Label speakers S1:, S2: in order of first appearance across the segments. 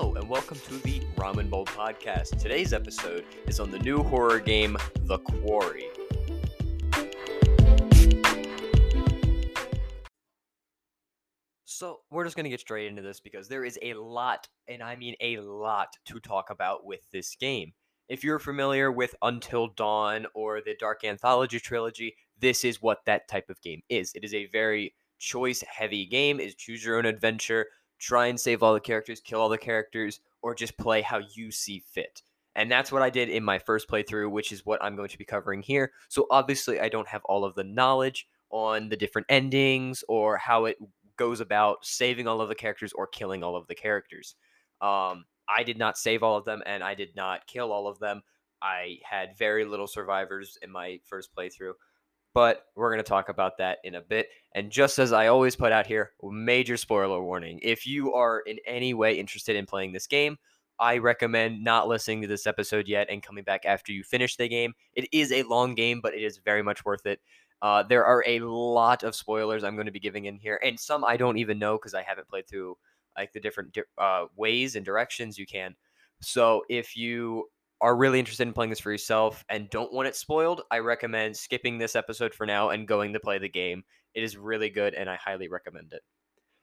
S1: Hello, and welcome to the Ramen Bowl podcast. Today's episode is on the new horror game, The Quarry. So, we're just going to get straight into this because there is a lot, and I mean a lot, to talk about with this game. If you're familiar with Until Dawn or the Dark Anthology trilogy, this is what that type of game is. It is a very choice heavy game, is choose your own adventure, try and save all the characters, kill all the characters, or just play how you see fit. And that's what I did in my first playthrough, which is what I'm going to be covering here. So obviously, I don't have all of the knowledge on the different endings or how it goes about saving all of the characters or killing all of the characters. Um, I did not save all of them and I did not kill all of them. I had very little survivors in my first playthrough, but we're going to talk about that in a bit. And just as I always put out here, major spoiler warning. If you are in any way interested in playing this game, I recommend not listening to this episode yet and coming back after you finish the game. It is a long game, but it is very much worth it. Uh, there are a lot of spoilers I'm going to be giving in here, and some I don't even know because I haven't played through like the different uh, ways and directions you can. So if you are really interested in playing this for yourself and don't want it spoiled, I recommend skipping this episode for now and going to play the game. It is really good, and I highly recommend it.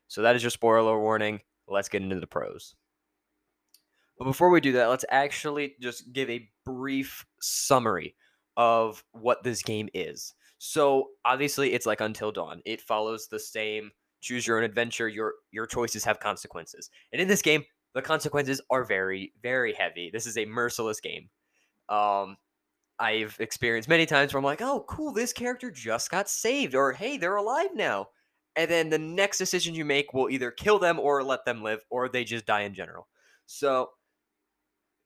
S1: So that is your spoiler warning. Let's get into the pros. But before we do that, let's actually just give a brief summary of what this game is. So obviously, it's like Until Dawn. It follows the same choose your own adventure. Your your choices have consequences, and in this game, the consequences are very very heavy. This is a merciless game. Um, I've experienced many times where I'm like, oh, cool, this character just got saved, or hey, they're alive now. And then the next decision you make will either kill them or let them live, or they just die in general. So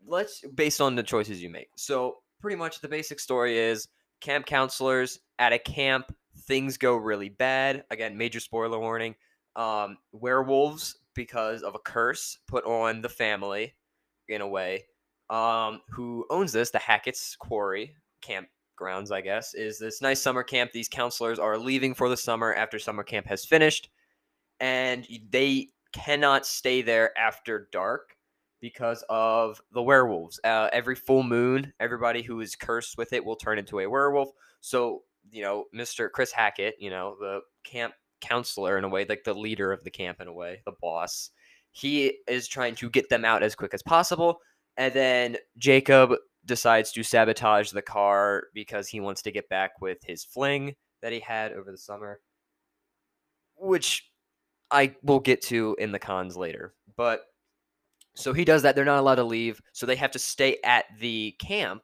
S1: let's based on the choices you make. So pretty much the basic story is camp counselors at a camp things go really bad again major spoiler warning um, werewolves because of a curse put on the family in a way um, who owns this the hackett's quarry campgrounds i guess is this nice summer camp these counselors are leaving for the summer after summer camp has finished and they cannot stay there after dark because of the werewolves. Uh, every full moon, everybody who is cursed with it will turn into a werewolf. So, you know, Mr. Chris Hackett, you know, the camp counselor in a way, like the leader of the camp in a way, the boss, he is trying to get them out as quick as possible. And then Jacob decides to sabotage the car because he wants to get back with his fling that he had over the summer, which I will get to in the cons later. But so he does that. They're not allowed to leave. So they have to stay at the camp,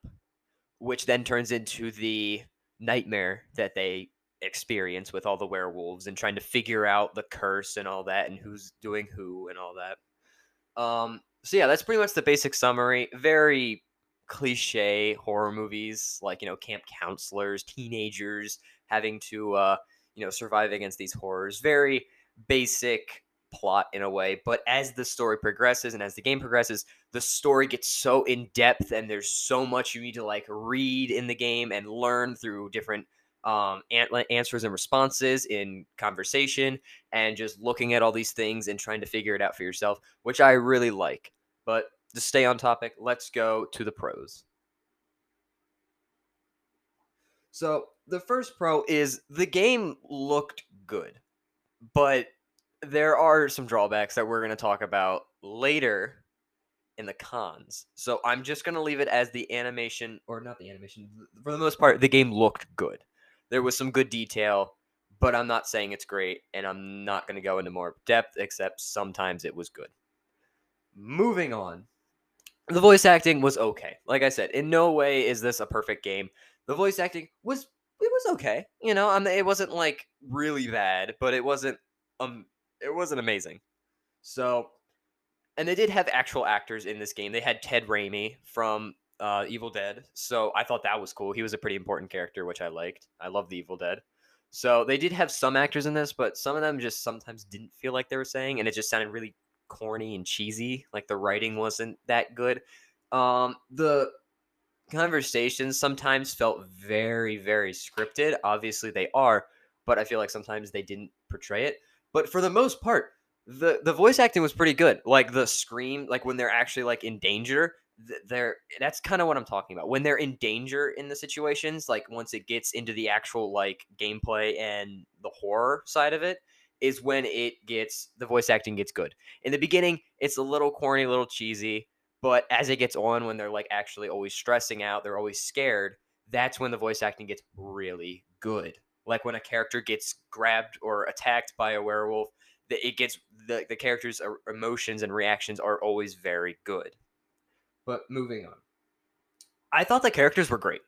S1: which then turns into the nightmare that they experience with all the werewolves and trying to figure out the curse and all that and who's doing who and all that. Um, so yeah, that's pretty much the basic summary. Very cliche horror movies like you know camp counselors, teenagers having to uh, you know survive against these horrors. Very basic plot in a way, but as the story progresses and as the game progresses, the story gets so in depth and there's so much you need to like read in the game and learn through different um, answers and responses in conversation and just looking at all these things and trying to figure it out for yourself, which I really like. But to stay on topic, let's go to the pros. So, the first pro is the game looked good, but there are some drawbacks that we're going to talk about later in the cons. So I'm just going to leave it as the animation, or not the animation. For the most part, the game looked good. There was some good detail, but I'm not saying it's great, and I'm not going to go into more depth, except sometimes it was good. Moving on. The voice acting was okay. Like I said, in no way is this a perfect game. The voice acting was it was okay. You know, I mean, it wasn't like really bad, but it wasn't um it wasn't amazing. So, and they did have actual actors in this game. They had Ted Raimi from uh, Evil Dead, so I thought that was cool. He was a pretty important character, which I liked. I love the Evil Dead. So they did have some actors in this, but some of them just sometimes didn't feel like they were saying, and it just sounded really corny and cheesy. Like the writing wasn't that good. Um, the conversations sometimes felt very, very scripted. Obviously, they are, but I feel like sometimes they didn't portray it. But for the most part, the the voice acting was pretty good. Like the scream, like when they're actually like in danger, they're that's kind of what I'm talking about. When they're in danger in the situations, like once it gets into the actual like gameplay and the horror side of it, is when it gets the voice acting gets good. In the beginning, it's a little corny, a little cheesy, but as it gets on, when they're like actually always stressing out, they're always scared. That's when the voice acting gets really good. Like when a character gets grabbed or attacked by a werewolf, it gets the the character's uh, emotions and reactions are always very good. But moving on, I thought the characters were great.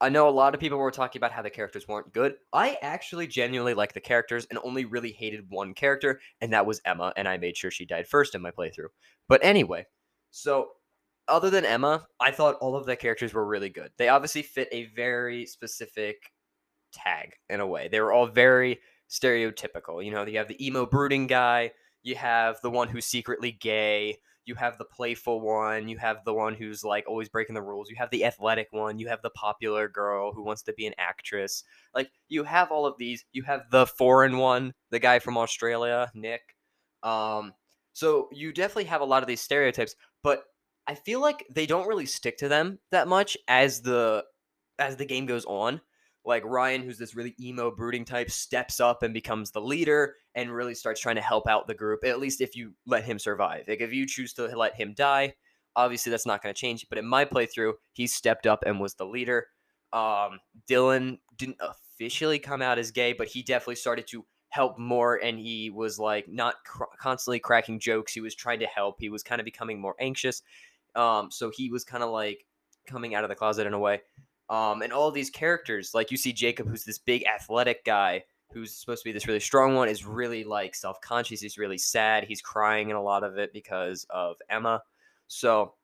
S1: I know a lot of people were talking about how the characters weren't good. I actually genuinely like the characters and only really hated one character, and that was Emma, and I made sure she died first in my playthrough. But anyway, so other than Emma, I thought all of the characters were really good. They obviously fit a very specific tag in a way. They were all very stereotypical. You know, you have the emo brooding guy, you have the one who's secretly gay, you have the playful one, you have the one who's like always breaking the rules, you have the athletic one, you have the popular girl who wants to be an actress. Like you have all of these. You have the foreign one, the guy from Australia, Nick. Um so you definitely have a lot of these stereotypes, but I feel like they don't really stick to them that much as the as the game goes on like Ryan, who's this really emo brooding type, steps up and becomes the leader and really starts trying to help out the group, at least if you let him survive. Like if you choose to let him die, obviously that's not going to change. But in my playthrough, he stepped up and was the leader. Um, Dylan didn't officially come out as gay, but he definitely started to help more and he was like not cr- constantly cracking jokes. He was trying to help. He was kind of becoming more anxious. Um, so he was kind of like coming out of the closet in a way. Um, and all these characters, like you see Jacob, who's this big athletic guy who's supposed to be this really strong one, is really like self conscious. He's really sad. He's crying in a lot of it because of Emma. So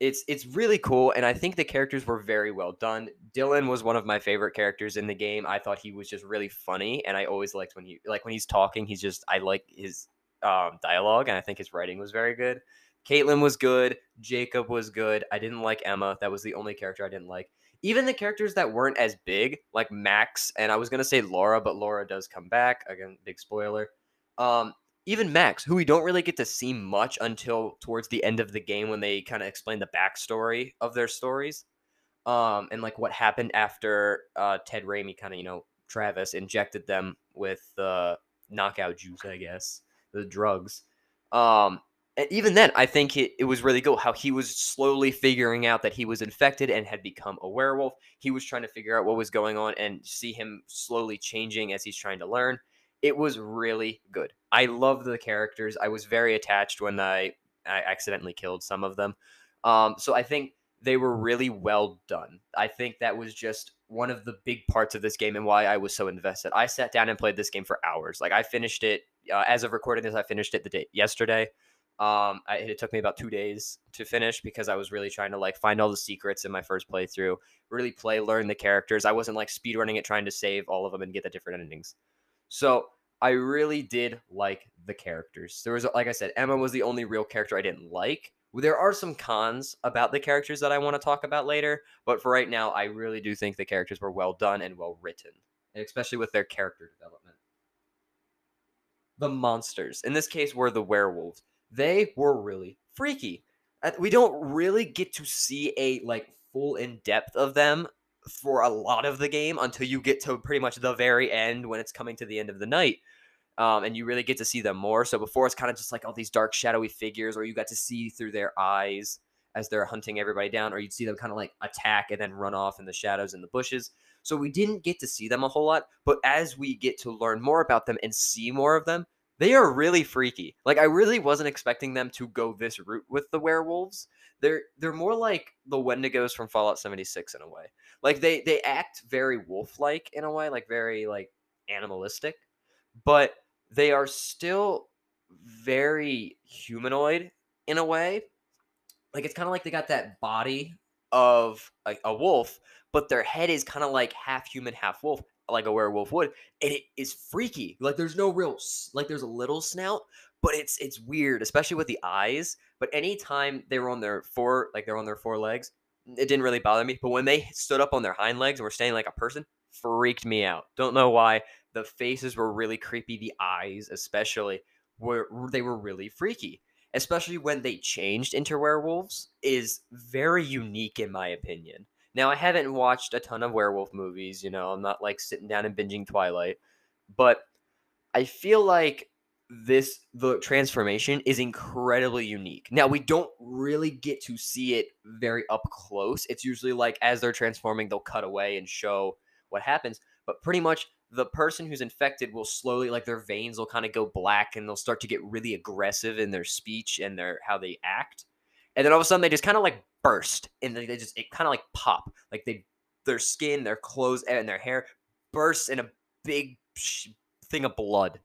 S1: it's it's really cool, and I think the characters were very well done. Dylan was one of my favorite characters in the game. I thought he was just really funny, and I always liked when he like when he's talking. He's just I like his um, dialogue, and I think his writing was very good. Kaitlyn was good. Jacob was good. I didn't like Emma. That was the only character I didn't like even the characters that weren't as big, like Max, and I was gonna say Laura, but Laura does come back. Again, big spoiler. Um, even Max, who we don't really get to see much until towards the end of the game when they kind of explain the backstory of their stories, um, and like what happened after uh, Ted Raimi kind of you know Travis injected them with the knockout juice, I guess, the drugs. Um, even then, I think it, it was really cool how he was slowly figuring out that he was infected and had become a werewolf. He was trying to figure out what was going on and see him slowly changing as he's trying to learn. It was really good. I love the characters. I was very attached when I, I accidentally killed some of them. Um, so I think they were really well done. I think that was just one of the big parts of this game and why I was so invested. I sat down and played this game for hours. Like I finished it uh, as of recording this. I finished it the day yesterday. Um, I, it took me about two days to finish because I was really trying to like find all the secrets in my first playthrough, really play, learn the characters. I wasn't like speedrunning it, trying to save all of them and get the different endings. So I really did like the characters. There was, like I said, Emma was the only real character I didn't like. There are some cons about the characters that I want to talk about later, but for right now, I really do think the characters were well done and well written, especially with their character development. The monsters, in this case, were the werewolves they were really freaky. We don't really get to see a like full in depth of them for a lot of the game until you get to pretty much the very end when it's coming to the end of the night. Um, and you really get to see them more. So before it's kind of just like all these dark, shadowy figures, or you got to see through their eyes as they're hunting everybody down, or you'd see them kind of like attack and then run off in the shadows in the bushes. So we didn't get to see them a whole lot. But as we get to learn more about them and see more of them, they are really freaky. Like I really wasn't expecting them to go this route with the werewolves. They're they're more like the Wendigos from Fallout 76 in a way. Like they they act very wolf-like in a way, like very like animalistic, but they are still very humanoid in a way. Like it's kind of like they got that body of a, a wolf, but their head is kind of like half human, half wolf like a werewolf would, and it is freaky. Like there's no real like there's a little snout, but it's it's weird, especially with the eyes. But anytime they were on their four like they're on their four legs, it didn't really bother me. But when they stood up on their hind legs and were standing like a person, freaked me out. Don't know why. The faces were really creepy, the eyes especially. were they were really freaky especially when they changed into werewolves is very unique in my opinion now i haven't watched a ton of werewolf movies you know i'm not like sitting down and binging twilight but i feel like this the transformation is incredibly unique. Now we don't really get to see it very up close. It's usually like as they're transforming, they'll cut away and show what happens. But pretty much the person who's infected will slowly like their veins will kind of go black and they'll start to get really aggressive in their speech and their how they act. And then all of a sudden they just kind of like burst and they just it kind of like pop. Like they their skin, their clothes and their hair bursts in a big thing of blood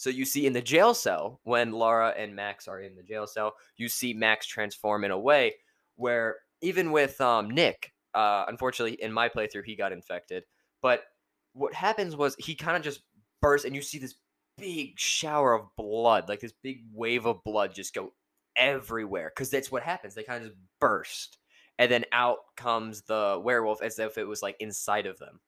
S1: so you see in the jail cell when Laura and Max are in the jail cell, you see Max transform in a way where even with um, Nick, uh, unfortunately in my playthrough he got infected, but what happens was he kind of just bursts and you see this big shower of blood, like this big wave of blood just go everywhere because that's what happens. They kind of just burst, and then out comes the werewolf as if it was like inside of them.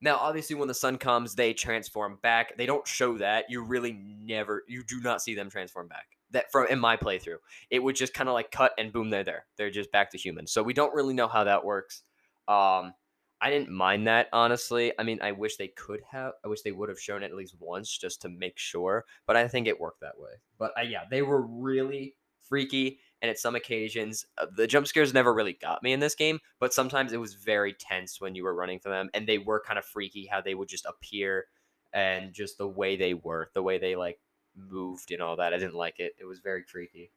S1: Now, obviously, when the sun comes, they transform back. They don't show that. You really never, you do not see them transform back. That from in my playthrough, it would just kind of like cut and boom, they're there. They're just back to humans. So we don't really know how that works. Um, I didn't mind that honestly. I mean, I wish they could have. I wish they would have shown it at least once just to make sure. But I think it worked that way. But uh, yeah, they were really freaky and at some occasions uh, the jump scares never really got me in this game but sometimes it was very tense when you were running from them and they were kind of freaky how they would just appear and just the way they were the way they like moved and all that i didn't like it it was very creepy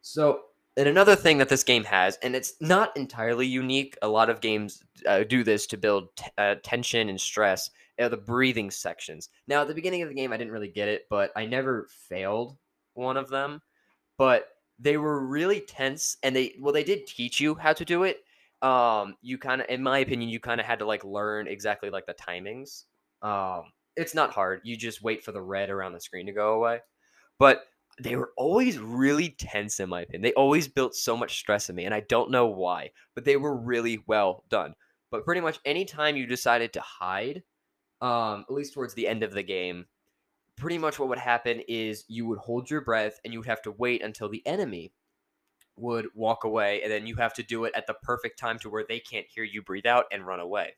S1: so and another thing that this game has and it's not entirely unique a lot of games uh, do this to build t- uh, tension and stress the breathing sections. Now at the beginning of the game i didn't really get it but i never failed one of them but they were really tense and they well they did teach you how to do it. Um you kind of in my opinion you kind of had to like learn exactly like the timings. Um it's not hard. You just wait for the red around the screen to go away. But they were always really tense in my opinion. They always built so much stress in me and i don't know why but they were really well done. But pretty much any time you decided to hide um at least towards the end of the game pretty much what would happen is you would hold your breath and you would have to wait until the enemy would walk away and then you have to do it at the perfect time to where they can't hear you breathe out and run away.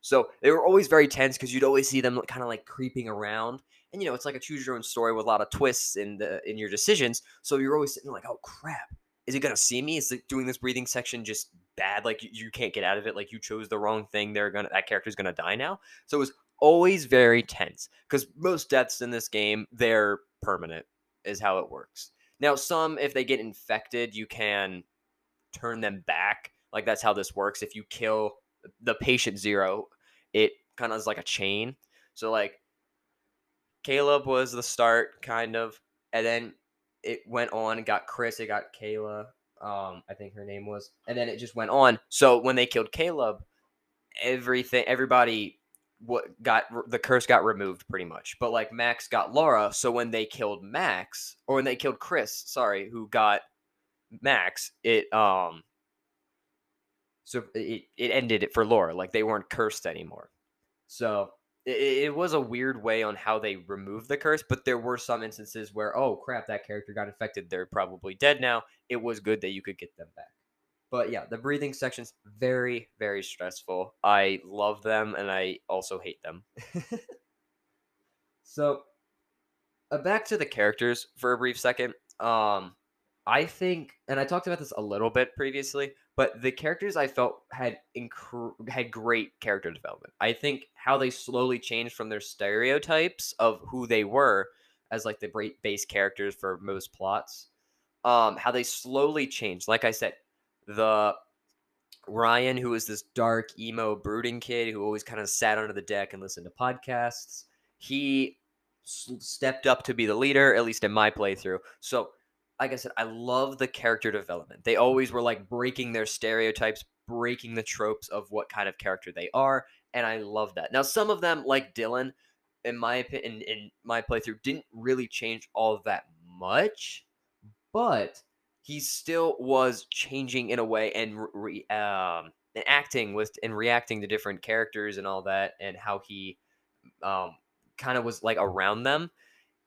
S1: So they were always very tense because you'd always see them kind of like creeping around. And you know, it's like a choose your own story with a lot of twists in the in your decisions. So you're always sitting like, oh crap, is it gonna see me? Is it doing this breathing section just bad? Like you, you can't get out of it. Like you chose the wrong thing. They're gonna that character's gonna die now. So it was always very tense because most deaths in this game they're permanent is how it works. Now some if they get infected you can turn them back like that's how this works. If you kill the patient zero it kind of is like a chain. So like caleb was the start kind of and then it went on and got chris it got kayla um i think her name was and then it just went on. So when they killed caleb everything everybody what got the curse got removed pretty much. But like Max got Laura, so when they killed Max or when they killed Chris, sorry, who got Max, it um so it, it ended it for Laura. Like they weren't cursed anymore. So it, it was a weird way on how they removed the curse, but there were some instances where, oh crap, that character got infected. They're probably dead now. It was good that you could get them back. But yeah, the breathing section's very, very stressful. I love them and I also hate them. so, uh, back to the characters for a brief second. Um, I think, and I talked about this a little bit previously, but the characters I felt had inc- had great character development. I think how they slowly changed from their stereotypes of who they were as like the base characters for most plots. Um, how they slowly changed. Like I said, the Ryan, who was this dark, emo, brooding kid who always kind of sat under the deck and listened to podcasts, he s- stepped up to be the leader, at least in my playthrough. So, like I said, I love the character development. They always were like breaking their stereotypes, breaking the tropes of what kind of character they are, and I love that. Now, some of them, like Dylan, in my opinion, in, in my playthrough, didn't really change all that much, but he still was changing in a way and re, um, and acting with and reacting to different characters and all that and how he um, kind of was like around them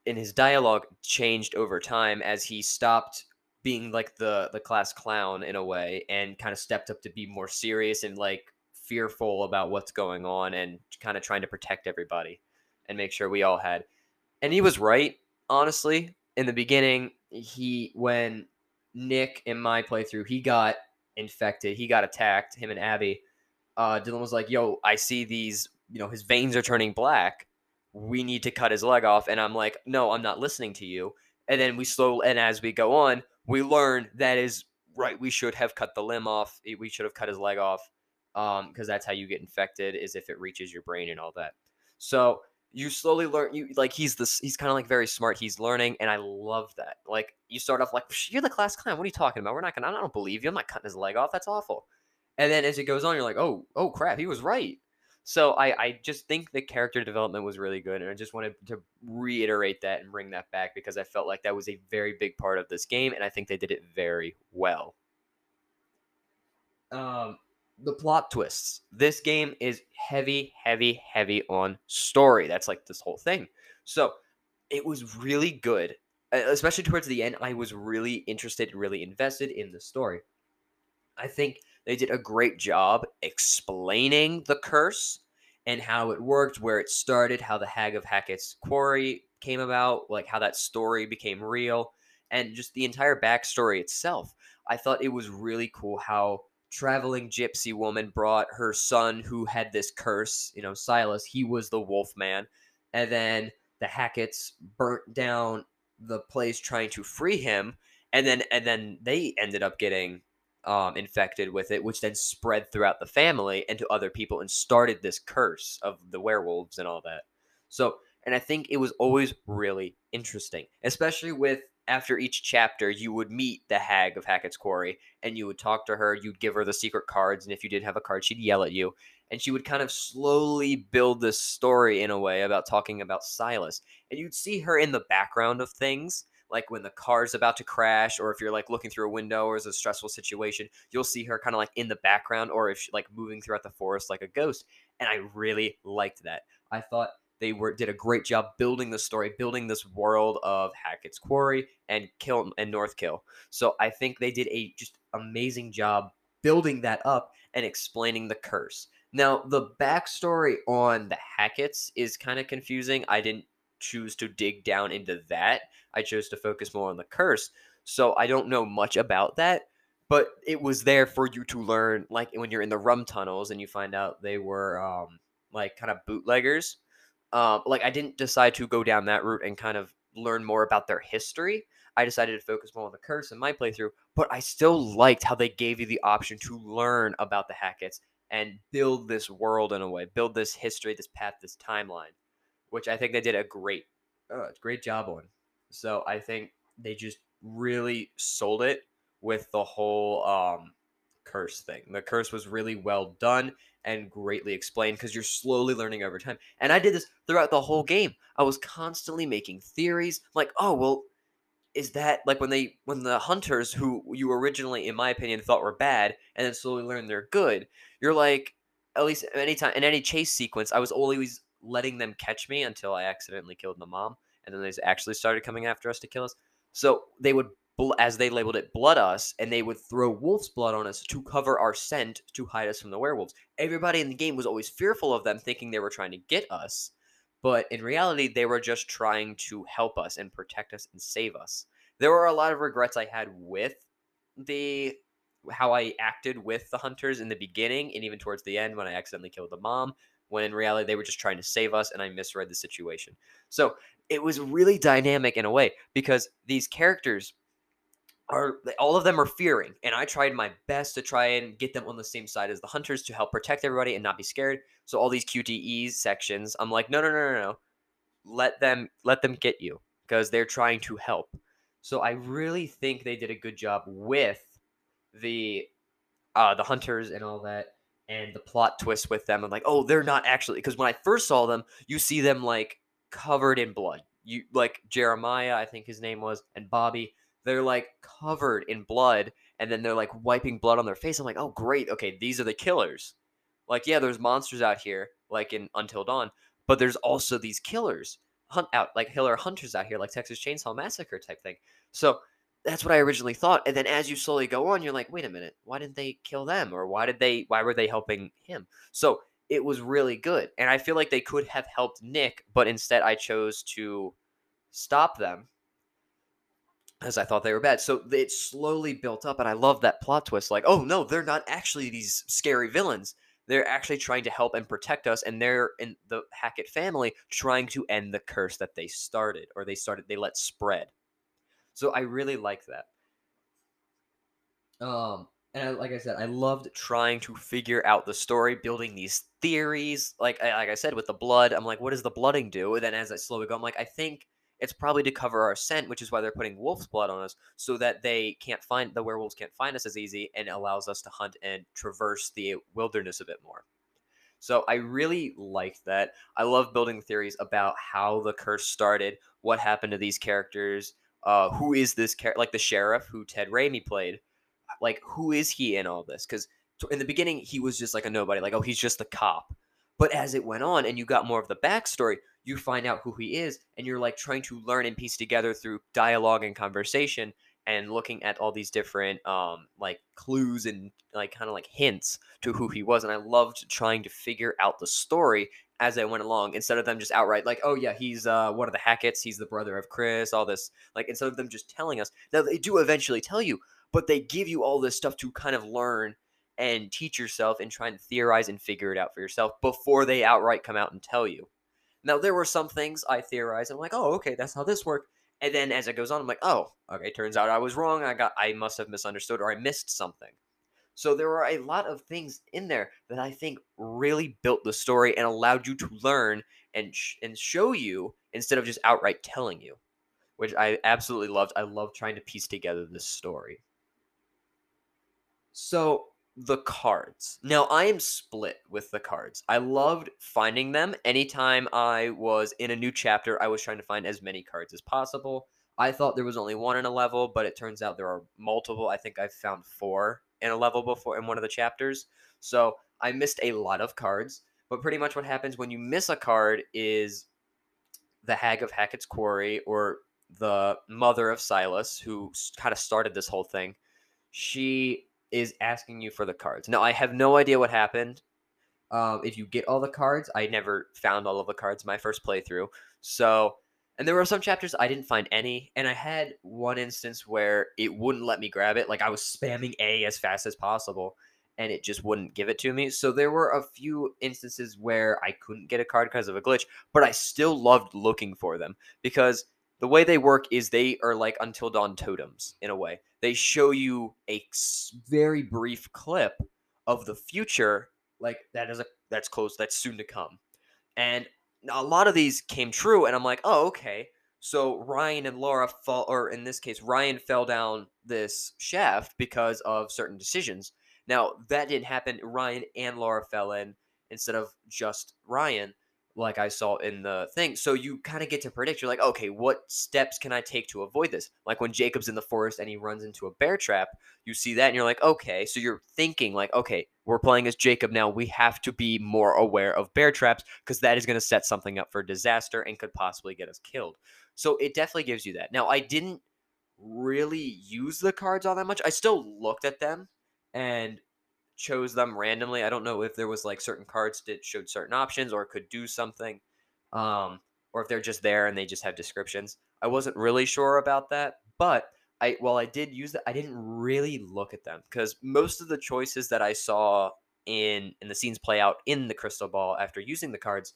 S1: and his dialogue changed over time as he stopped being like the the class clown in a way and kind of stepped up to be more serious and like fearful about what's going on and kind of trying to protect everybody and make sure we all had and he was right honestly in the beginning he when nick in my playthrough he got infected he got attacked him and abby. Uh dylan was like yo i see these you know his veins are turning black. We need to cut his leg off. And i'm like no i'm not listening to you. And then we slow and as we go on we learn that is right. We should have cut the limb off. We should have cut his leg off um because that's how you get infected is if it reaches your brain and all that. So you slowly learn you like he's this he's kind of like very smart he's learning and i love that like you start off like you're the class clown what are you talking about? We're not gonna i don't believe you i'm not cutting his leg off that's awful. And then as it goes on you're like oh oh crap he was right. So I, I just think the character development was really good, and I just wanted to reiterate that and bring that back because I felt like that was a very big part of this game, and I think they did it very well. Um, the plot twists. This game is heavy, heavy, heavy on story. That's like this whole thing. So it was really good, especially towards the end. I was really interested really invested in the story. I think they did a great job explaining the curse and how it worked, where it started, how the Hag of Hackett's Quarry came about, like how that story became real, and just the entire backstory itself. I thought it was really cool how traveling gypsy woman brought her son who had this curse, you know, Silas, he was the wolf man, and then the Hacketts burnt down the place trying to free him, and then and then they ended up getting um, infected with it, which then spread throughout the family and to other people and started this curse of the werewolves and all that. So, and I think it was always really interesting, especially with after each chapter, you would meet the hag of Hackett's Quarry and you would talk to her. You'd give her the secret cards. And if you didn't have a card, she'd yell at you. And she would kind of slowly build this story in a way about talking about Silas. And you'd see her in the background of things like when the car's about to crash or if you're like looking through a window or it's a stressful situation you'll see her kind of like in the background or if she, like moving throughout the forest like a ghost and i really liked that i thought they were did a great job building the story building this world of hackett's quarry and kill and northkill so i think they did a just amazing job building that up and explaining the curse now the backstory on the hacketts is kind of confusing i didn't choose to dig down into that. I chose to focus more on the curse. So I don't know much about that, but it was there for you to learn. Like when you're in the rum tunnels and you find out they were um, like kind of bootleggers. Um, like I didn't decide to go down that route and kind of learn more about their history. I decided to focus more on the curse in my playthrough, but I still liked how they gave you the option to learn about the Hacketts and build this world in a way, build this history, this path, this timeline which I think they did a great, uh, great job on. So I think they just really sold it with the whole um, curse thing. The curse was really well done and greatly explained because you're slowly learning over time. And I did this throughout the whole game. I was constantly making theories like, oh, well, is that like when they when the hunters who you originally in my opinion thought were bad and then slowly learn they're good you're like at least anytime in any chase sequence i was always letting them catch me until I accidentally killed the mom, and then they actually started coming after us to kill us. So they would, as they labeled it, blood us, and they would throw wolf's blood on us to cover our scent to hide us from the werewolves. Everybody in the game was always fearful of them, thinking they were trying to get us, but in reality, they were just trying to help us and protect us and save us. There were a lot of regrets I had with the how I acted with the hunters in the beginning and even towards the end when I accidentally killed the mom when in reality they were just trying to save us and I misread the situation. So it was really dynamic in a way because these characters are all of them are fearing and I tried my best to try and get them on the same side as the hunters to help protect everybody and not be scared. So all these QTEs sections, I'm like, no, no, no, no, no. Let them let them get you because they're trying to help. So I really think they did a good job with the uh the hunters and all that and the plot twist with them. I'm like, oh, they're not actually because when I first saw them, you see them like covered in blood. You like Jeremiah, I think his name was, and Bobby. They're like covered in blood, and then they're like wiping blood on their face. I'm like, oh, great. Okay, these are the killers. Like, yeah, there's monsters out here, like in Until Dawn, but there's also these killers. hunt out like Hiller hunters out here, like Texas Chainsaw Massacre type thing. So that's what I originally thought. And then as you slowly go on, you're like, wait a minute, why didn't they kill them? Or why did they why were they helping him? So it was really good. And I feel like they could have helped Nick, but instead I chose to stop them as I thought they were bad. So it slowly built up, and I love that plot twist. Like, oh no, they're not actually these scary villains. They're actually trying to help and protect us, and they're in the Hackett family trying to end the curse that they started, or they started, they let spread. So I really like that. Um, and I, like I said, I loved trying to figure out the story, building these theories. Like, like I said, with the blood, I'm like, what does the blooding do? And then as I slowly go, I'm like, I think it's probably to cover our scent, which is why they're putting wolf's blood on us, so that they can't find the werewolves can't find us as easy, and allows us to hunt and traverse the wilderness a bit more. So I really like that. I love building theories about how the curse started, what happened to these characters, uh, who is this character, like the sheriff who Ted Raimi played, like who is he in all this? Because in the beginning he was just like a nobody, like oh he's just the cop. But as it went on and you got more of the backstory, you find out who he is and you're like trying to learn and piece together through dialogue and conversation and looking at all these different um like clues and like kind of like hints to who he was. And I loved trying to figure out the story as I went along instead of them just outright like oh yeah he's uh one of the Hacketts he's the brother of Chris all this like instead of them just telling us. Now they do eventually tell you but they give you all this stuff to kind of learn and teach yourself and try and theorize and figure it out for yourself before they outright come out and tell you now, there were some things I theorized. I'm like, oh, okay, that's how this worked. And then as it goes on, I'm like, oh, okay, turns out I was wrong. I got, I must have misunderstood or I missed something. So there were a lot of things in there that I think really built the story and allowed you to learn and sh- and show you instead of just outright telling you, which I absolutely loved. I love trying to piece together this story. So the cards. Now, I am split with the cards. I loved finding them. Anytime I was in a new chapter, I was trying to find as many cards as possible. I thought there was only one in a level, but it turns out there are multiple. I think I found four in a level before in one of the chapters. So I missed a lot of cards. But pretty much what happens when you miss a card is the Hag of Hackett's Quarry or the mother of Silas, who kind of started this whole thing. She is asking you for the cards. Now, I have no idea what happened. Um, if you get all the cards, I never found all of the cards my first playthrough. So, and there were some chapters I didn't find any, and I had one instance where it wouldn't let me grab it. Like I was spamming A as fast as possible, and it just wouldn't give it to me. So there were a few instances where I couldn't get a card because of a glitch, but I still loved looking for them because the way they work is they are like until dawn totems in a way. They show you a very brief clip of the future, like that is a that's close, that's soon to come, and a lot of these came true, and I'm like, oh okay. So Ryan and Laura fall, or in this case, Ryan fell down this shaft because of certain decisions. Now that didn't happen. Ryan and Laura fell in instead of just Ryan like I saw in the thing. So you kind of get to predict. You're like, okay, what steps can I take to avoid this? Like when Jacob's in the forest and he runs into a bear trap, you see that and you're like, okay. So you're thinking like, okay, we're playing as Jacob now. We have to be more aware of bear traps because that is going to set something up for disaster and could possibly get us killed. So it definitely gives you that. Now I didn't really use the cards all that much. I still looked at them and chose them randomly. I don't know if there was like certain cards that showed certain options or could do something, um, or if they're just there and they just have descriptions. I wasn't really sure about that, but I while I did use that, I didn't really look at them because most of the choices that I saw in in the scenes play out in the crystal ball after using the cards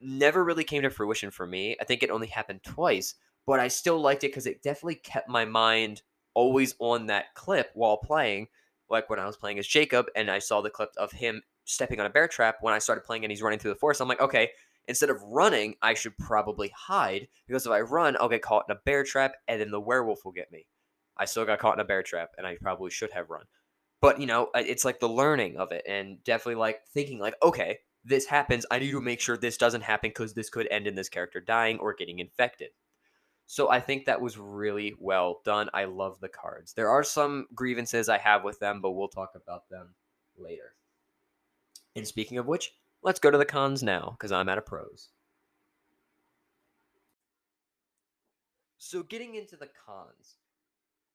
S1: never really came to fruition for me. I think it only happened twice, but I still liked it because it definitely kept my mind always on that clip while playing like when I was playing as Jacob and I saw the clip of him stepping on a bear trap when I started playing and he's running through the forest. I'm like, okay, instead of running, I should probably hide because if I run, I'll get caught in a bear trap and then the werewolf will get me. I still got caught in a bear trap and I probably should have run. But, you know, it's like the learning of it and definitely like thinking like, okay, this happens. I need to make sure this doesn't happen because this could end in this character dying or getting infected. So I think that was really well done. I love the cards. There are some grievances I have with them, but we'll talk about them later. And speaking of which, let's go to the cons now because I'm at a pros. So getting into the cons,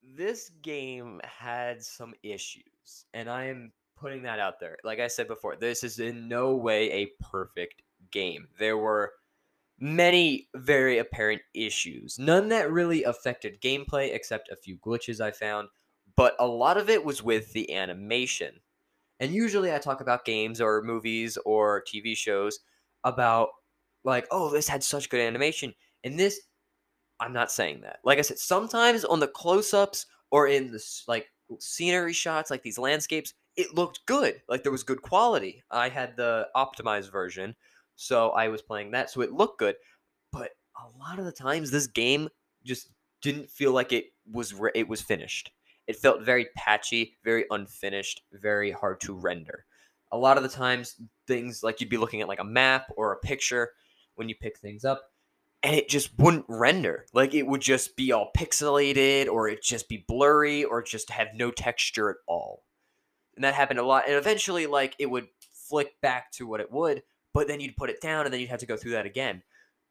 S1: this game had some issues, and I am putting that out there. Like I said before, this is in no way a perfect game. There were many very apparent issues, none that really affected gameplay except a few glitches I found, but a lot of it was with the animation. And usually I talk about games or movies or TV shows about like, oh, this had such good animation. And this I'm not saying that. Like I said, sometimes on the close-ups or in the like scenery shots, like these landscapes, it looked good. Like there was good quality. I had the optimized version, so I was playing that, so it looked good. But a lot of the times, this game just didn't feel like it was re- it was finished. It felt very patchy, very unfinished, very hard to render. A lot of the times, things like you'd be looking at like a map or a picture when you pick things up, and it just wouldn't render. Like it would just be all pixelated, or it just be blurry, or just have no texture at all. And that happened a lot. And eventually, like it would flick back to what it would, but then you'd put it down, and then you'd have to go through that again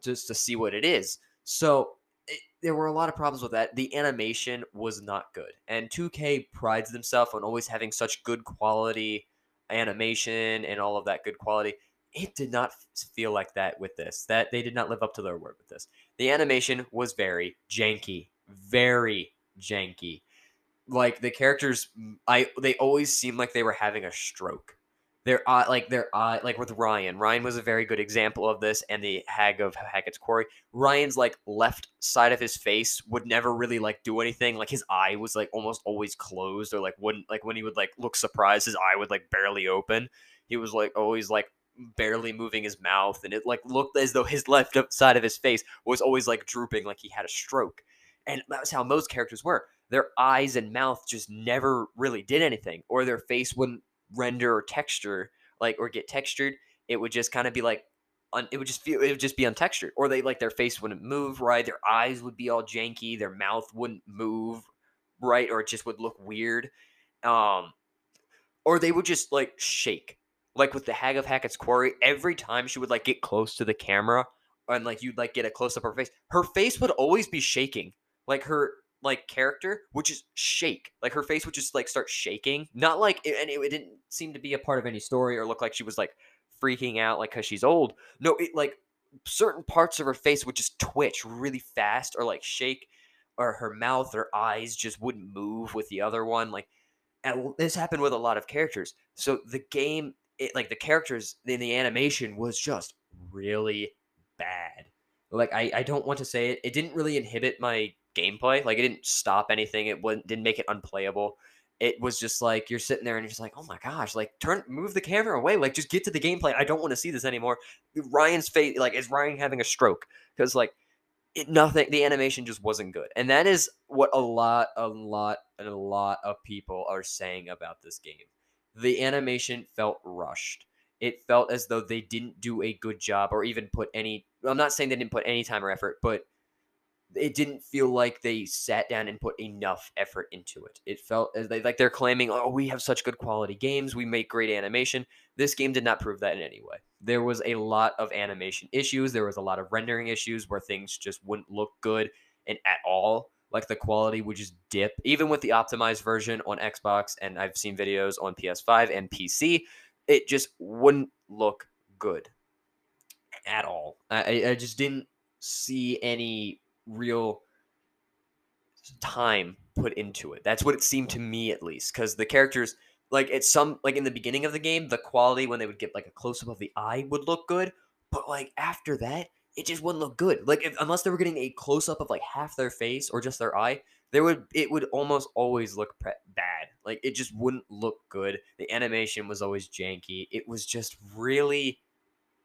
S1: just to see what it is. So it, there were a lot of problems with that. The animation was not good, and 2K prides themselves on always having such good quality animation and all of that good quality it did not feel like that with this. That they did not live up to their word with this. The animation was very janky, very janky. Like the characters, I they always seemed like they were having a stroke. Their eye, uh, like their eye, uh, like with Ryan. Ryan was a very good example of this, and the Hag of Hackett's Quarry. Ryan's like left side of his face would never really like do anything. Like his eye was like almost always closed, or like wouldn't like when he would like look surprised, his eye would like barely open. He was like always like barely moving his mouth and it like looked as though his left side of his face was always like drooping like he had a stroke and that's how most characters were their eyes and mouth just never really did anything or their face wouldn't render or texture like or get textured it would just kind of be like un, it would just feel it would just be untextured or they like their face wouldn't move right their eyes would be all janky their mouth wouldn't move right or it just would look weird um or they would just like shake like with the Hag of Hackett's Quarry, every time she would like get close to the camera and like you'd like get a close up of her face, her face would always be shaking. Like her like character would just shake. Like her face would just like start shaking. Not like and it, it didn't seem to be a part of any story or look like she was like freaking out like cuz she's old. No, it like certain parts of her face would just twitch really fast or like shake or her mouth or eyes just wouldn't move with the other one like and this happened with a lot of characters. So the game it like the characters in the animation was just really bad. Like I, I don't want to say it. It didn't really inhibit my gameplay. Like it didn't stop anything. It wasn't didn't make it unplayable. It was just like you're sitting there and you're just like, oh my gosh, like turn move the camera away. Like just get to the gameplay. I don't want to see this anymore. Ryan's face like is Ryan having a stroke? Because like it nothing the animation just wasn't good. And that is what a lot, a lot, and a lot of people are saying about this game the animation felt rushed. It felt as though they didn't do a good job or even put any. I'm not saying they didn't put any time or effort, but it didn't feel like they sat down and put enough effort into it. It felt as they like they're claiming, "Oh, we have such good quality games. We make great animation." This game did not prove that in any way. There was a lot of animation issues. There was a lot of rendering issues where things just wouldn't look good and at all like the quality would just dip even with the optimized version on Xbox and I've seen videos on PS5 and PC it just wouldn't look good at all I, I just didn't see any real time put into it that's what it seemed to me at least because the characters like it's some like in the beginning of the game the quality when they would get like a close-up of the eye would look good but like after that it just wouldn't look good. Like if, unless they were getting a close up of like half their face or just their eye, there would it would almost always look pre- bad. Like it just wouldn't look good. The animation was always janky. It was just really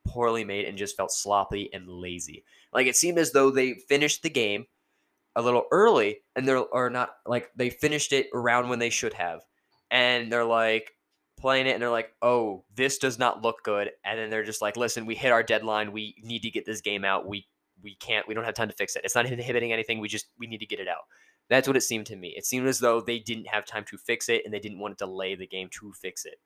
S1: poorly made and just felt sloppy and lazy. Like it seemed as though they finished the game a little early and they're or not like they finished it around when they should have. And they're like, playing it and they're like, "Oh, this does not look good," and then they're just like, "Listen, we hit our deadline. We need to get this game out. We we can't. We don't have time to fix it. It's not inhibiting anything. We just we need to get it out." That's what it seemed to me. It seemed as though they didn't have time to fix it and they didn't want to delay the game to fix it.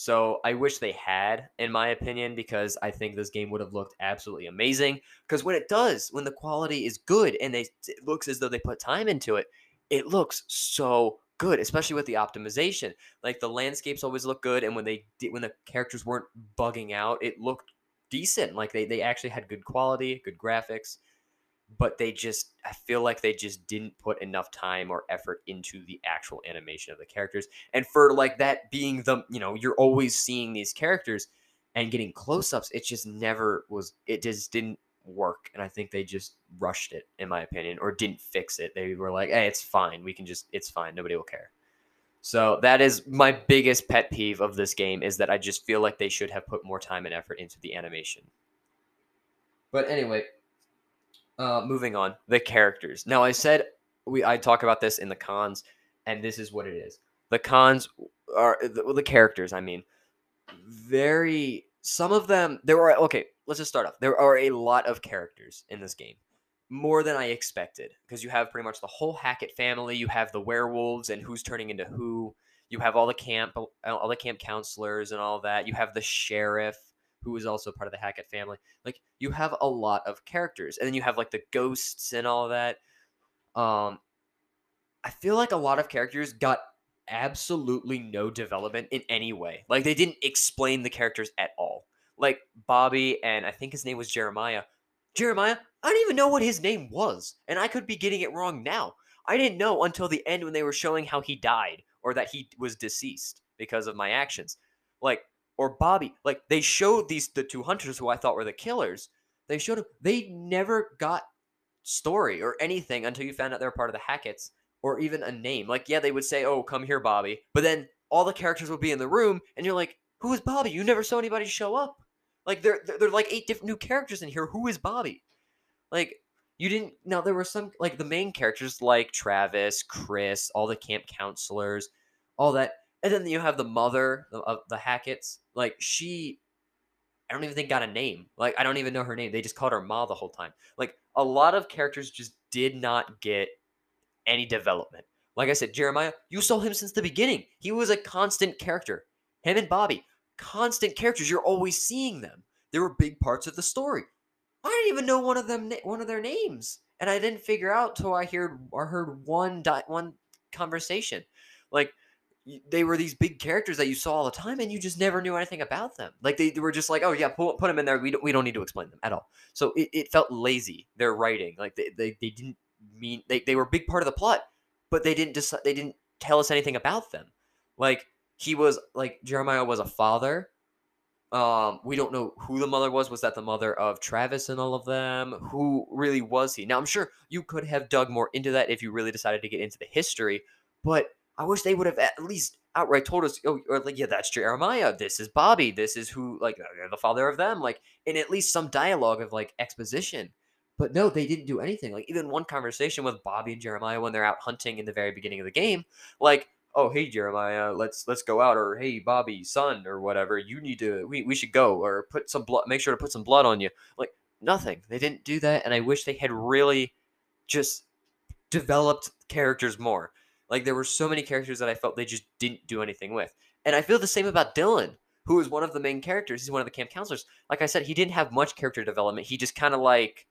S1: So I wish they had, in my opinion, because I think this game would have looked absolutely amazing. Because when it does, when the quality is good and they, it looks as though they put time into it, it looks so good, especially with the optimization. Like the landscapes always look good, and when they when the characters weren't bugging out, it looked decent. Like they they actually had good quality, good graphics but they just I feel like they just didn't put enough time or effort into the actual animation of the characters. And for like that being the, you know, you're always seeing these characters and getting close-ups, it just never was it just didn't work. And I think they just rushed it in my opinion or didn't fix it. They were like, "Hey, it's fine. We can just it's fine. Nobody will care." So that is my biggest pet peeve of this game is that I just feel like they should have put more time and effort into the animation. But anyway, uh, moving on, the characters. Now, I said we I talk about this in the cons, and this is what it is. The cons are the, the characters. I mean, very some of them. There are okay. Let's just start off. There are a lot of characters in this game, more than I expected, because you have pretty much the whole Hackett family. You have the werewolves and who's turning into who. You have all the camp, all the camp counselors and all that. You have the sheriff who is also part of the Hackett family. Like you have a lot of characters, and then you have like the ghosts and all that. Um, I feel like a lot of characters got absolutely no development in any way. Like they didn't explain the characters at all. Like Bobby and I think his name was Jeremiah. Jeremiah, I don't even know what his name was, and I could be getting it wrong now. I didn't know until the end when they were showing how he died or that he was deceased because of my actions. Like or Bobby. Like they showed these the two hunters who I thought were the killers. They showed them. They never got story or anything until you found out they're part of the Hacketts or even a name. Like yeah, they would say, "Oh, come here, Bobby," but then all the characters would be in the room, and you're like, "Who is Bobby? You never saw anybody show up." Like there, there, are like eight different new characters in here. Who is Bobby? Like you didn't. Now there were some like the main characters like Travis, Chris, all the camp counselors, all that and then you have the mother of the Hacketts. Like she, I don't even think got a name. Like I don't even know her name. They just called her Ma the whole time. Like a lot of characters just did not get any development. Like I said, Jeremiah, you saw him since the beginning. He was a constant character. Him and Bobby, constant characters. You're always seeing them. They were big parts of the story. I didn't even know one of them, one of their names, and I didn't figure out till I heard I heard one one conversation. Like they were these big characters that you saw all the time and you just never knew anything about them. Like they, they were just like oh yeah put, put them in there. We don't, we don't need to explain them at all. So it, it felt lazy their writing. Like they, they, they didn't mean they, they were a big part of the plot but they didn't decide they didn't tell us anything about them. Like he was like jeremiah was a father. Um we don't know who the mother was. Was that the mother of travis and all of them? Who really was he? Now i'm sure you could have dug more into that if you really decided to get into the history but I wish they would have at least outright told us, oh, or like, yeah, that's Jeremiah. This is Bobby. This is who, like, the father of them. Like, in at least some dialogue of like exposition. But no, they didn't do anything. Like, even one conversation with Bobby and Jeremiah when they're out hunting in the very beginning of the game, like, oh, hey Jeremiah, let's let's go out, or hey Bobby, son, or whatever. You need to, we we should go, or put some blood. Make sure to put some blood on you. Like nothing. They didn't do that, and I wish they had really just developed characters more. Like there were so many characters that I felt they just didn't do anything with. And I feel the same about Dylan, who is one of the main characters. He's one of the camp counselors. Like I said, he didn't have much character development. He just kind of like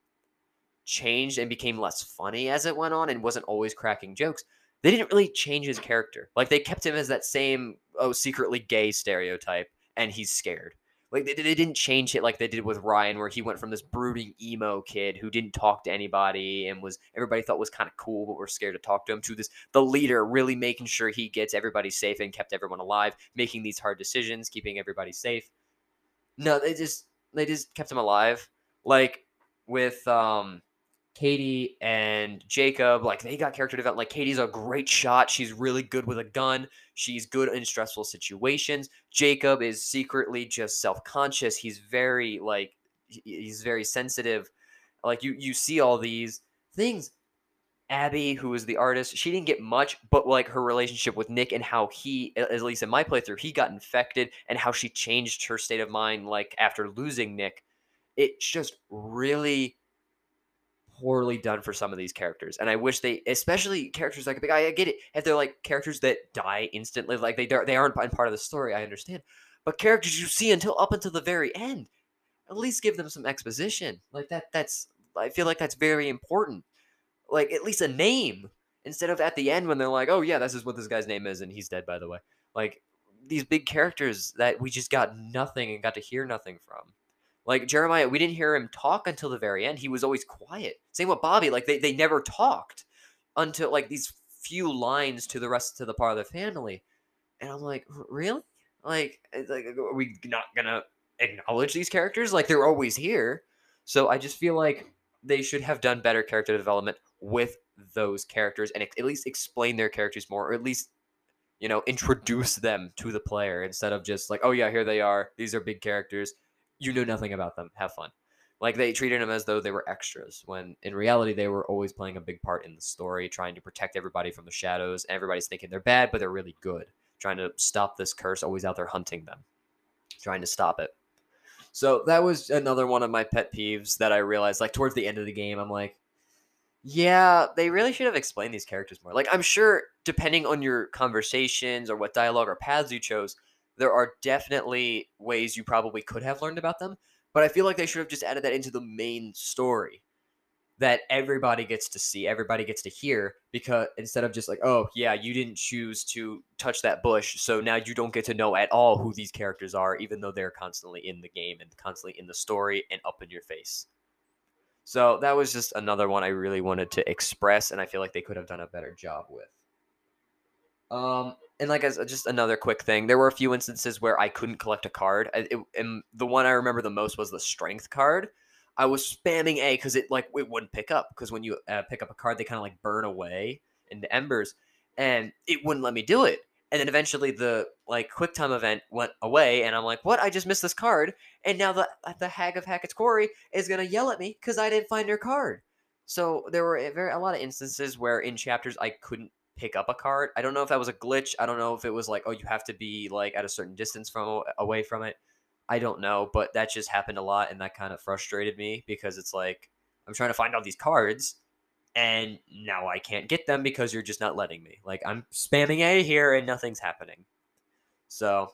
S1: changed and became less funny as it went on and wasn't always cracking jokes. They didn't really change his character. Like they kept him as that same oh secretly gay stereotype and he's scared. Like they, they didn't change it like they did with Ryan, where he went from this brooding emo kid who didn't talk to anybody and was everybody thought was kind of cool, but were scared to talk to him, to this the leader really making sure he gets everybody safe and kept everyone alive, making these hard decisions, keeping everybody safe. No, they just they just kept him alive. Like with um Katie and Jacob, like they got character development. Like Katie's a great shot. She's really good with a gun. She's good in stressful situations. Jacob is secretly just self-conscious. He's very like he's very sensitive. Like you you see all these things. Abby, who is the artist, she didn't get much, but like her relationship with Nick and how he, at least in my playthrough, he got infected and how she changed her state of mind like after losing Nick. It's just really poorly done for some of these characters, and I wish they, especially characters like I get it if they're like characters that die instantly, like they they aren't part of the story. I understand, but characters you see until up until the very end. At least give them some exposition. Like that that's I feel like that's very important. Like at least a name instead of at the end when they're like, "Oh yeah, this is what this guy's name is and he's dead by the way." Like these big characters that we just got nothing and got to hear nothing from. Like Jeremiah, we didn't hear him talk until the very end. He was always quiet. Same with Bobby. Like they, they never talked until like these few lines to the rest of the part of the family. And I'm like, really? Like, eh, like are we not gonna acknowledge these characters? Like they're always here. So I just feel like they should have done better character development with those characters and at least explain their characters more, or at least you know introduce them to the player instead of just like, oh yeah, here they are. These are big characters. You know nothing about them. Have fun. Like they treated them as though they were extras, when in reality they were always playing a big part in the story, trying to protect everybody from the shadows. Everybody's thinking they're bad, but they're really good, trying to stop this curse. Always out there hunting them, trying to stop it. So that was another one of my pet peeves that I realized. Like towards the end of the game, I'm like, yeah, they really should have explained these characters more. Like I'm sure, depending on your conversations or what dialogue or paths you chose, there are definitely ways you probably could have learned about them. But I feel like they should have just added that into the main story that everybody gets to see, everybody gets to hear, because instead of just like, oh, yeah, you didn't choose to touch that bush, so now you don't get to know at all who these characters are, even though they're constantly in the game and constantly in the story and up in your face. So that was just another one I really wanted to express, and I feel like they could have done a better job with. Um, and like as just another quick thing, there were a few instances where I couldn't collect a card. I, it, and the one I remember the most was the strength card. I was spamming A because it like it wouldn't pick up because when you uh, pick up a card, they kind of like burn away into embers, and it wouldn't let me do it. And then eventually the like quick time event went away, and I'm like, "What? I just missed this card!" And now the the hag of Hackett's Quarry is gonna yell at me because I didn't find her card. So there were a very a lot of instances where in chapters I couldn't pick up a card. I don't know if that was a glitch. I don't know if it was like, oh, you have to be like at a certain distance from away from it. I don't know, but that just happened a lot, and that kind of frustrated me because it's like I'm trying to find all these cards, and now I can't get them because you're just not letting me. Like I'm spamming A here, and nothing's happening. So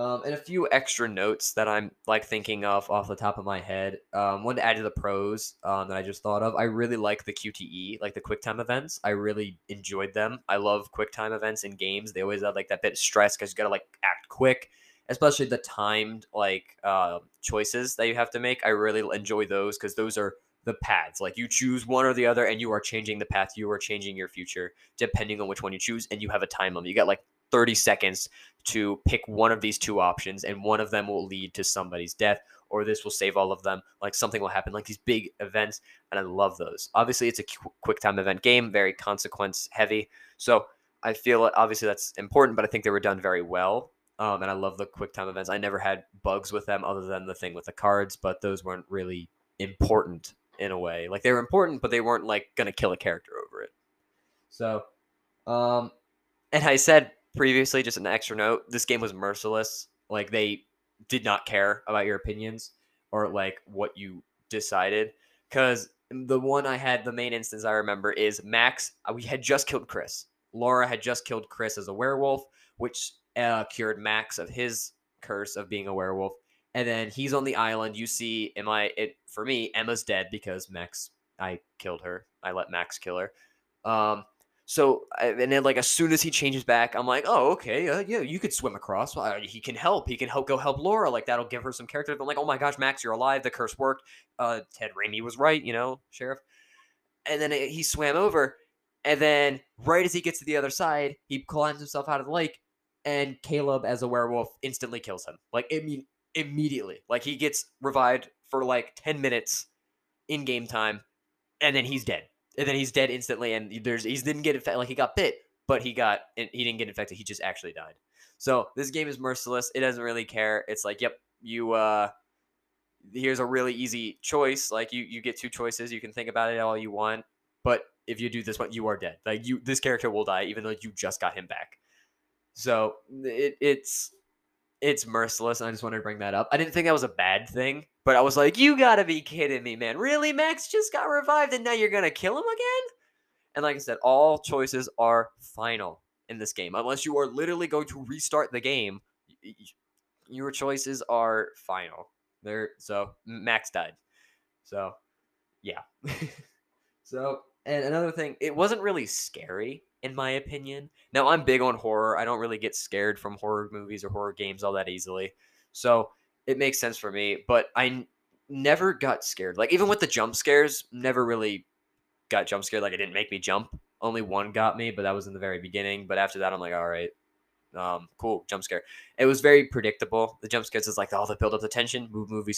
S1: um, and a few extra notes that I'm like thinking of off the top of my head. Um, one to add to the pros um, that I just thought of. I really like the QTE, like the QuickTime events. I really enjoyed them. I love QuickTime events in games. They always have like that bit of stress because you got to like act quick, especially the timed like uh, choices that you have to make. I really enjoy those because those are the paths. Like you choose one or the other, and you are changing the path. You are changing your future depending on which one you choose, and you have a time limit. You got like 30 seconds to pick one of these two options, and one of them will lead to somebody's death, or this will save all of them. Like something will happen, like these big events, and I love those. Obviously, it's a quick time event game, very consequence heavy. So I feel obviously that's important, but I think they were done very well. Um, and I love the quick time events. I never had bugs with them other than the thing with the cards, but those weren't really important in a way. Like they were important, but they weren't like gonna kill a character over it. So, um, and I said previously, just an extra note, this game was merciless. Like they did not care about your opinions or like what you decided. Cause the one I had, the main instance I remember is Max. Uh, we had just killed Chris. Laura had just killed Chris as a werewolf, which uh, cured Max of his curse of being a werewolf. And then he's on the island. You see, am I? It for me, Emma's dead because Max. I killed her. I let Max kill her. Um, so and then like as soon as he changes back, I'm like, oh okay, uh, yeah, you could swim across. Uh, he can help. He can help go help Laura. Like that'll give her some character. I'm like, oh my gosh, Max, you're alive. The curse worked. Uh, Ted Raimi was right. You know, sheriff. And then he swam over, and then right as he gets to the other side, he climbs himself out of the lake, and Caleb as a werewolf instantly kills him. Like imme- immediately. Like he gets revived for like ten minutes in game time, and then he's dead and then he's dead instantly. And there's he didn't get infected, like he got bit, but he got he didn't get infected. He just actually died. So this game is merciless. It doesn't really care. It's like, yep, you uh here's a really easy choice. Like you you get two choices. You can think about it all you want, but if you do this one, you are dead. Like you this character will die even though you just got him back. So it, it's it's merciless. I just wanted to bring that up. I didn't think that was a bad thing, but I was like, you gotta be kidding me, man. Really? Max just got revived and now you're gonna kill him again? And like I said, all choices are final in this game. Unless you are literally going to restart the game, your choices are final. They're so Max died. So yeah. so and another thing, it wasn't really scary in my opinion. Now I'm big on horror. I don't really get scared from horror movies or horror games all that easily. So it makes sense for me, but I n- never got scared. Like even with the jump scares, never really got jump scared. Like it didn't make me jump. Only one got me, but that was in the very beginning. But after that, I'm like, all right, um, cool jump scare. It was very predictable. The jump scares is like all the build up the tension, movie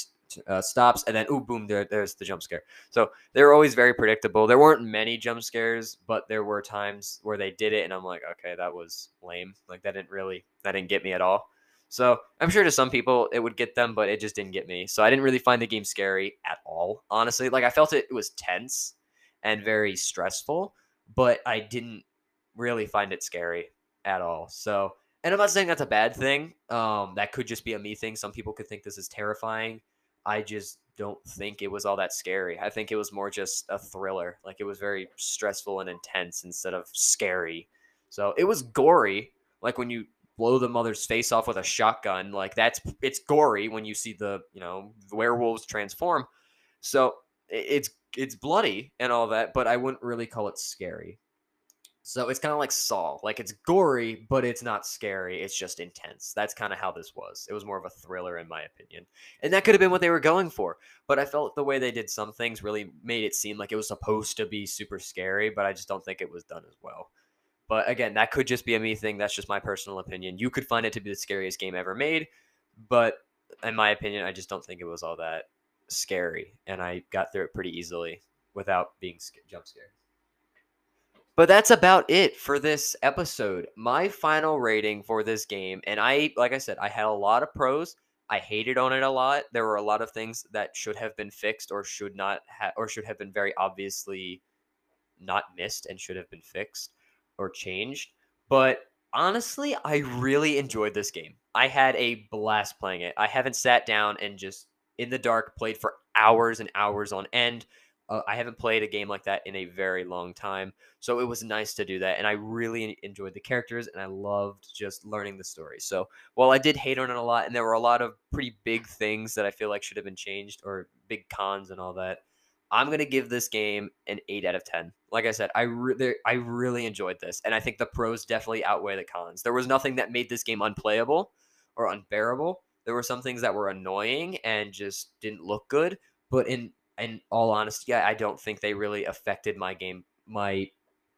S1: uh, stops, and then ooh boom, there, there's the jump scare. So they were always very predictable. There weren't many jump scares, but there were times where they did it, and I'm like, okay, that was lame. Like that didn't really that didn't get me at all. So I'm sure to some people it would get them, but it just didn't get me. So I didn't really find the game scary at all, honestly. Like I felt it, it was tense and very stressful, but I didn't really find it scary at all. So and I'm not saying that's a bad thing. Um, that could just be a me thing. Some people could think this is terrifying. I just don't think it was all that scary. I think it was more just a thriller. Like it was very stressful and intense instead of scary. So it was gory. Like when you blow the mother's face off with a shotgun, like that's it's gory when you see the you know the werewolves transform. So it's it's bloody and all that, but I wouldn't really call it scary. So it's kind of like Saw. Like it's gory, but it's not scary. It's just intense. That's kind of how this was. It was more of a thriller, in my opinion. And that could have been what they were going for. But I felt the way they did some things really made it seem like it was supposed to be super scary, but I just don't think it was done as well. But again, that could just be a me thing. That's just my personal opinion. You could find it to be the scariest game ever made, but in my opinion, I just don't think it was all that scary. And I got through it pretty easily without being jump scared. But that's about it for this episode. My final rating for this game, and I, like I said, I had a lot of pros. I hated on it a lot. There were a lot of things that should have been fixed or should not have, or should have been very obviously not missed and should have been fixed or changed. But honestly, I really enjoyed this game. I had a blast playing it. I haven't sat down and just in the dark played for hours and hours on end uh, I haven't played a game like that in a very long time. So it was nice to do that. And I really enjoyed the characters and I loved just learning the story. So while I did hate on it a lot, and there were a lot of pretty big things that I feel like should have been changed or big cons and all that, I'm going to give this game an 8 out of 10. Like I said, I, re- I really enjoyed this. And I think the pros definitely outweigh the cons. There was nothing that made this game unplayable or unbearable. There were some things that were annoying and just didn't look good. But in in all honesty, I don't think they really affected my game, my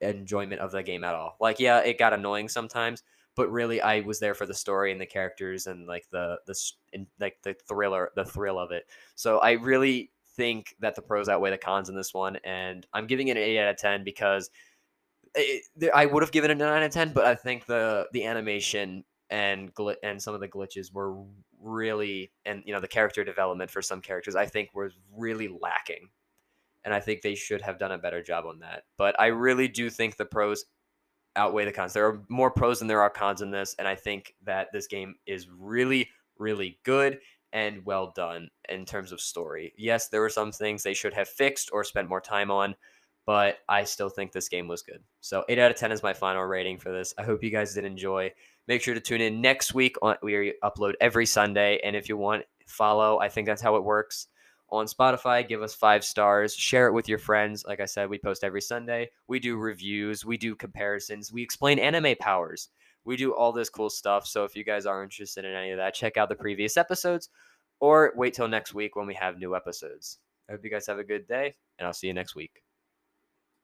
S1: enjoyment of the game at all. Like, yeah, it got annoying sometimes, but really, I was there for the story and the characters and like the the like the thriller, the thrill of it. So I really think that the pros outweigh the cons in this one, and I'm giving it an eight out of ten because. It, I would have given it a nine out of ten, but I think the the animation and gl- and some of the glitches were really and you know the character development for some characters I think was really lacking. And I think they should have done a better job on that. But I really do think the pros outweigh the cons. There are more pros than there are cons in this, and I think that this game is really, really good and well done in terms of story. Yes, there were some things they should have fixed or spent more time on, but I still think this game was good. So 8 out of 10 is my final rating for this. I hope you guys did enjoy. Make sure to tune in next week. On, we upload every Sunday. And if you want, follow. I think that's how it works. On Spotify, give us five stars. Share it with your friends. Like I said, we post every Sunday. We do reviews, we do comparisons, we explain anime powers. We do all this cool stuff. So if you guys are interested in any of that, check out the previous episodes or wait till next week when we have new episodes. I hope you guys have a good day, and I'll see you next week.